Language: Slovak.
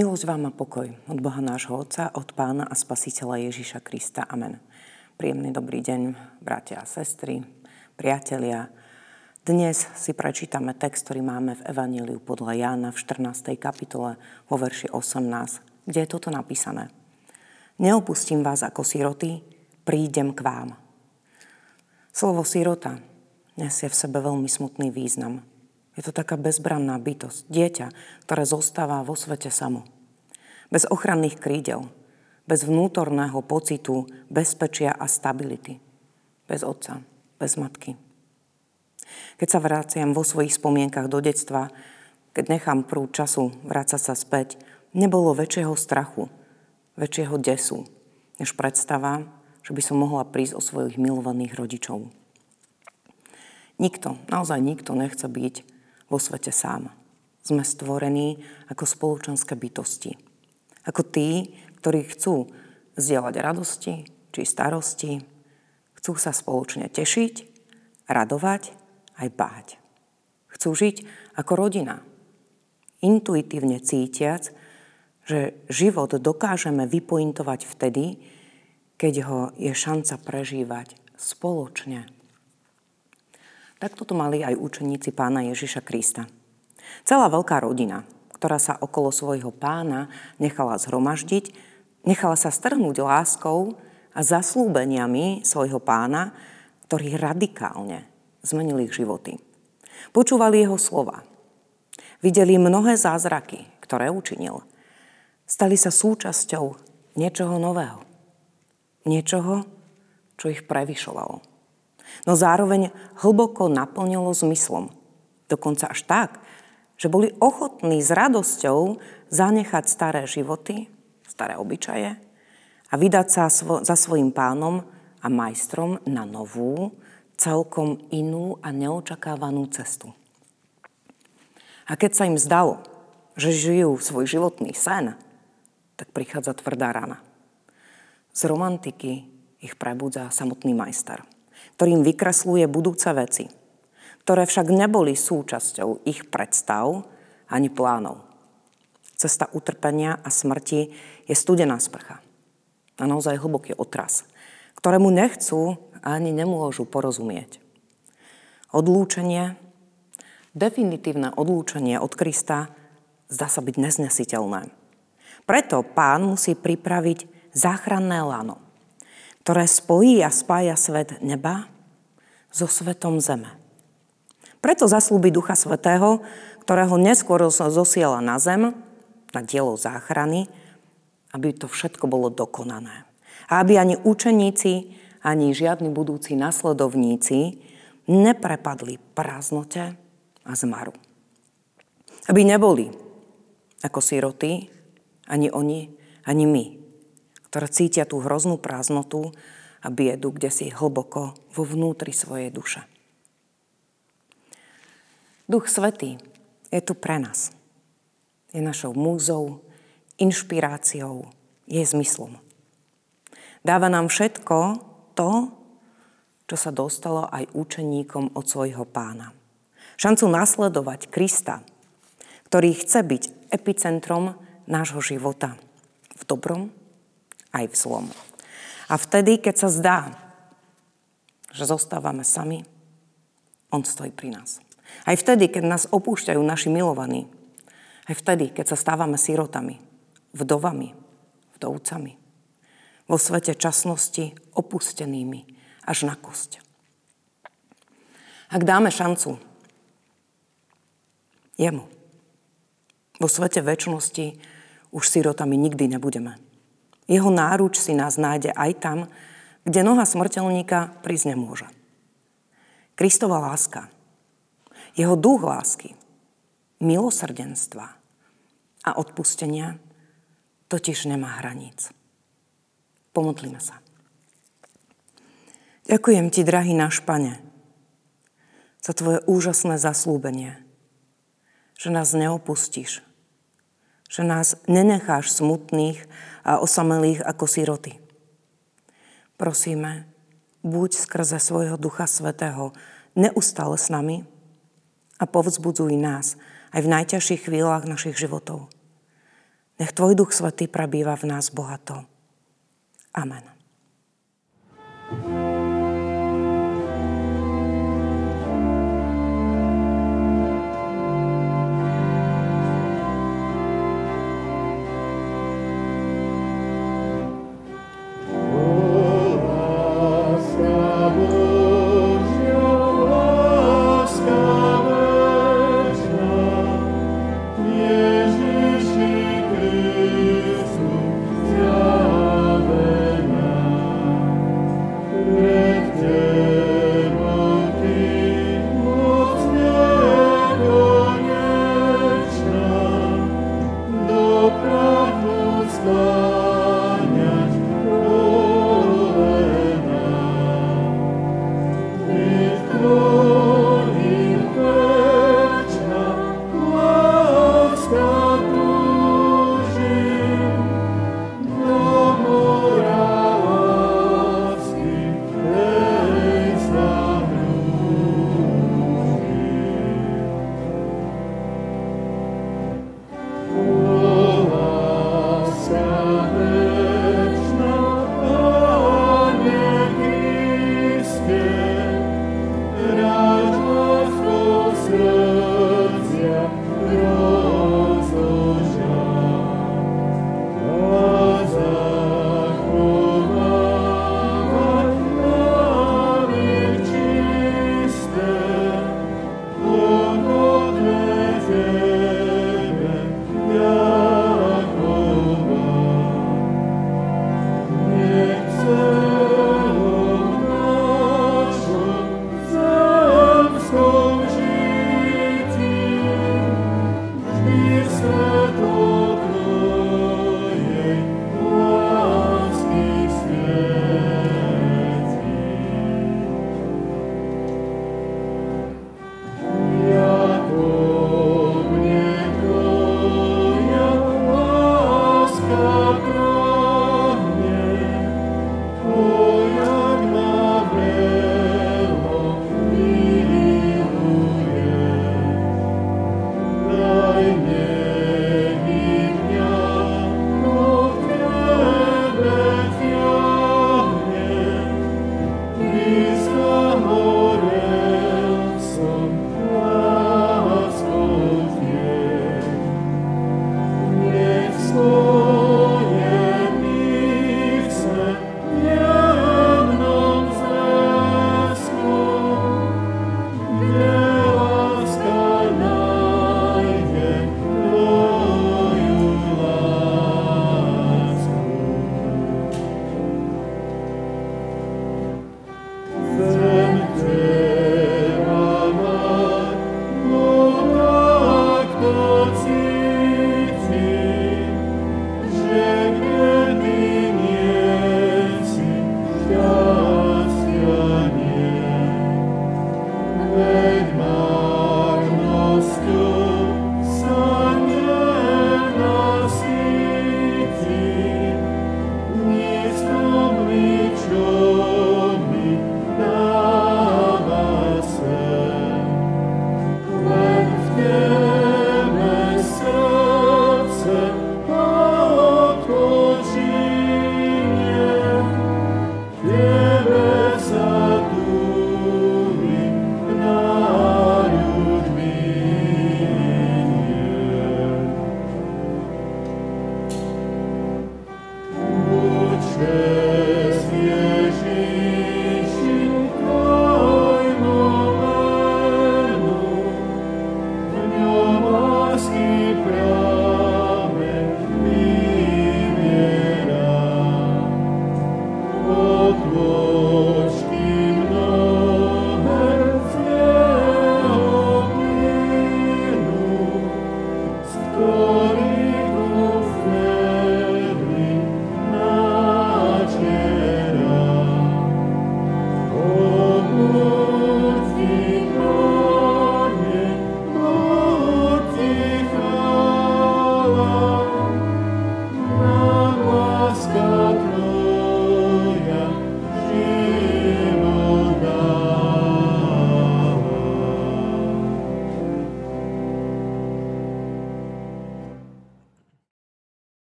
Milosť vám a pokoj od Boha nášho Otca, od Pána a Spasiteľa Ježíša Krista. Amen. Príjemný dobrý deň, bratia a sestry, priatelia. Dnes si prečítame text, ktorý máme v Evaníliu podľa Jána v 14. kapitole vo verši 18, kde je toto napísané. Neopustím vás ako siroty, prídem k vám. Slovo sirota nesie v sebe veľmi smutný význam. Je to taká bezbranná bytosť, dieťa, ktoré zostáva vo svete samo. Bez ochranných krídel, bez vnútorného pocitu bezpečia a stability. Bez otca, bez matky. Keď sa vráciam vo svojich spomienkach do detstva, keď nechám prú času vrácať sa späť, nebolo väčšieho strachu, väčšieho desu, než predstava, že by som mohla prísť o svojich milovaných rodičov. Nikto, naozaj nikto nechce byť vo svete sám. Sme stvorení ako spoločenské bytosti. Ako tí, ktorí chcú zdieľať radosti či starosti, chcú sa spoločne tešiť, radovať aj báť. Chcú žiť ako rodina. Intuitívne cítiac, že život dokážeme vypointovať vtedy, keď ho je šanca prežívať spoločne tak toto mali aj učeníci pána Ježiša Krista. Celá veľká rodina, ktorá sa okolo svojho pána nechala zhromaždiť, nechala sa strhnúť láskou a zaslúbeniami svojho pána, ktorí radikálne zmenili ich životy. Počúvali jeho slova. Videli mnohé zázraky, ktoré učinil. Stali sa súčasťou niečoho nového. Niečoho, čo ich prevyšovalo no zároveň hlboko naplnilo zmyslom. Dokonca až tak, že boli ochotní s radosťou zanechať staré životy, staré obyčaje a vydať sa za svojim pánom a majstrom na novú, celkom inú a neočakávanú cestu. A keď sa im zdalo, že žijú svoj životný sen, tak prichádza tvrdá rana. Z romantiky ich prebudza samotný majster – ktorým vykresluje budúce veci, ktoré však neboli súčasťou ich predstav ani plánov. Cesta utrpenia a smrti je studená sprcha a naozaj hlboký otras, ktorému nechcú ani nemôžu porozumieť. Odlúčenie, definitívne odlúčenie od Krista zdá sa byť neznesiteľné. Preto pán musí pripraviť záchranné lano – ktoré spojí a spája svet neba so svetom zeme. Preto zaslúbi Ducha Svetého, ktorého neskôr zosiela na zem, na dielo záchrany, aby to všetko bolo dokonané. A aby ani učeníci, ani žiadni budúci nasledovníci neprepadli prázdnote a zmaru. Aby neboli ako siroty, ani oni, ani my, ktoré cítia tú hroznú prázdnotu a biedu, kde si hlboko vo vnútri svojej duše. Duch Svetý je tu pre nás. Je našou múzou, inšpiráciou, je zmyslom. Dáva nám všetko to, čo sa dostalo aj učeníkom od svojho pána. Šancu nasledovať Krista, ktorý chce byť epicentrom nášho života v dobrom aj v zlom. A vtedy, keď sa zdá, že zostávame sami, on stojí pri nás. Aj vtedy, keď nás opúšťajú naši milovaní. Aj vtedy, keď sa stávame sirotami, vdovami, vdovcami. Vo svete časnosti opustenými až na kosť. Ak dáme šancu jemu, vo svete väčšnosti už sirotami nikdy nebudeme. Jeho náruč si nás nájde aj tam, kde noha smrteľníka prísť nemôže. Kristova láska, jeho duch lásky, milosrdenstva a odpustenia totiž nemá hraníc. Pomodlíme sa. Ďakujem ti, drahý náš Pane, za tvoje úžasné zaslúbenie, že nás neopustíš, že nás nenecháš smutných a osamelých ako siroty. Prosíme, buď skrze svojho Ducha Svetého neustále s nami a povzbudzuj nás aj v najťažších chvíľach našich životov. Nech Tvoj Duch Svetý prebýva v nás bohato. Amen.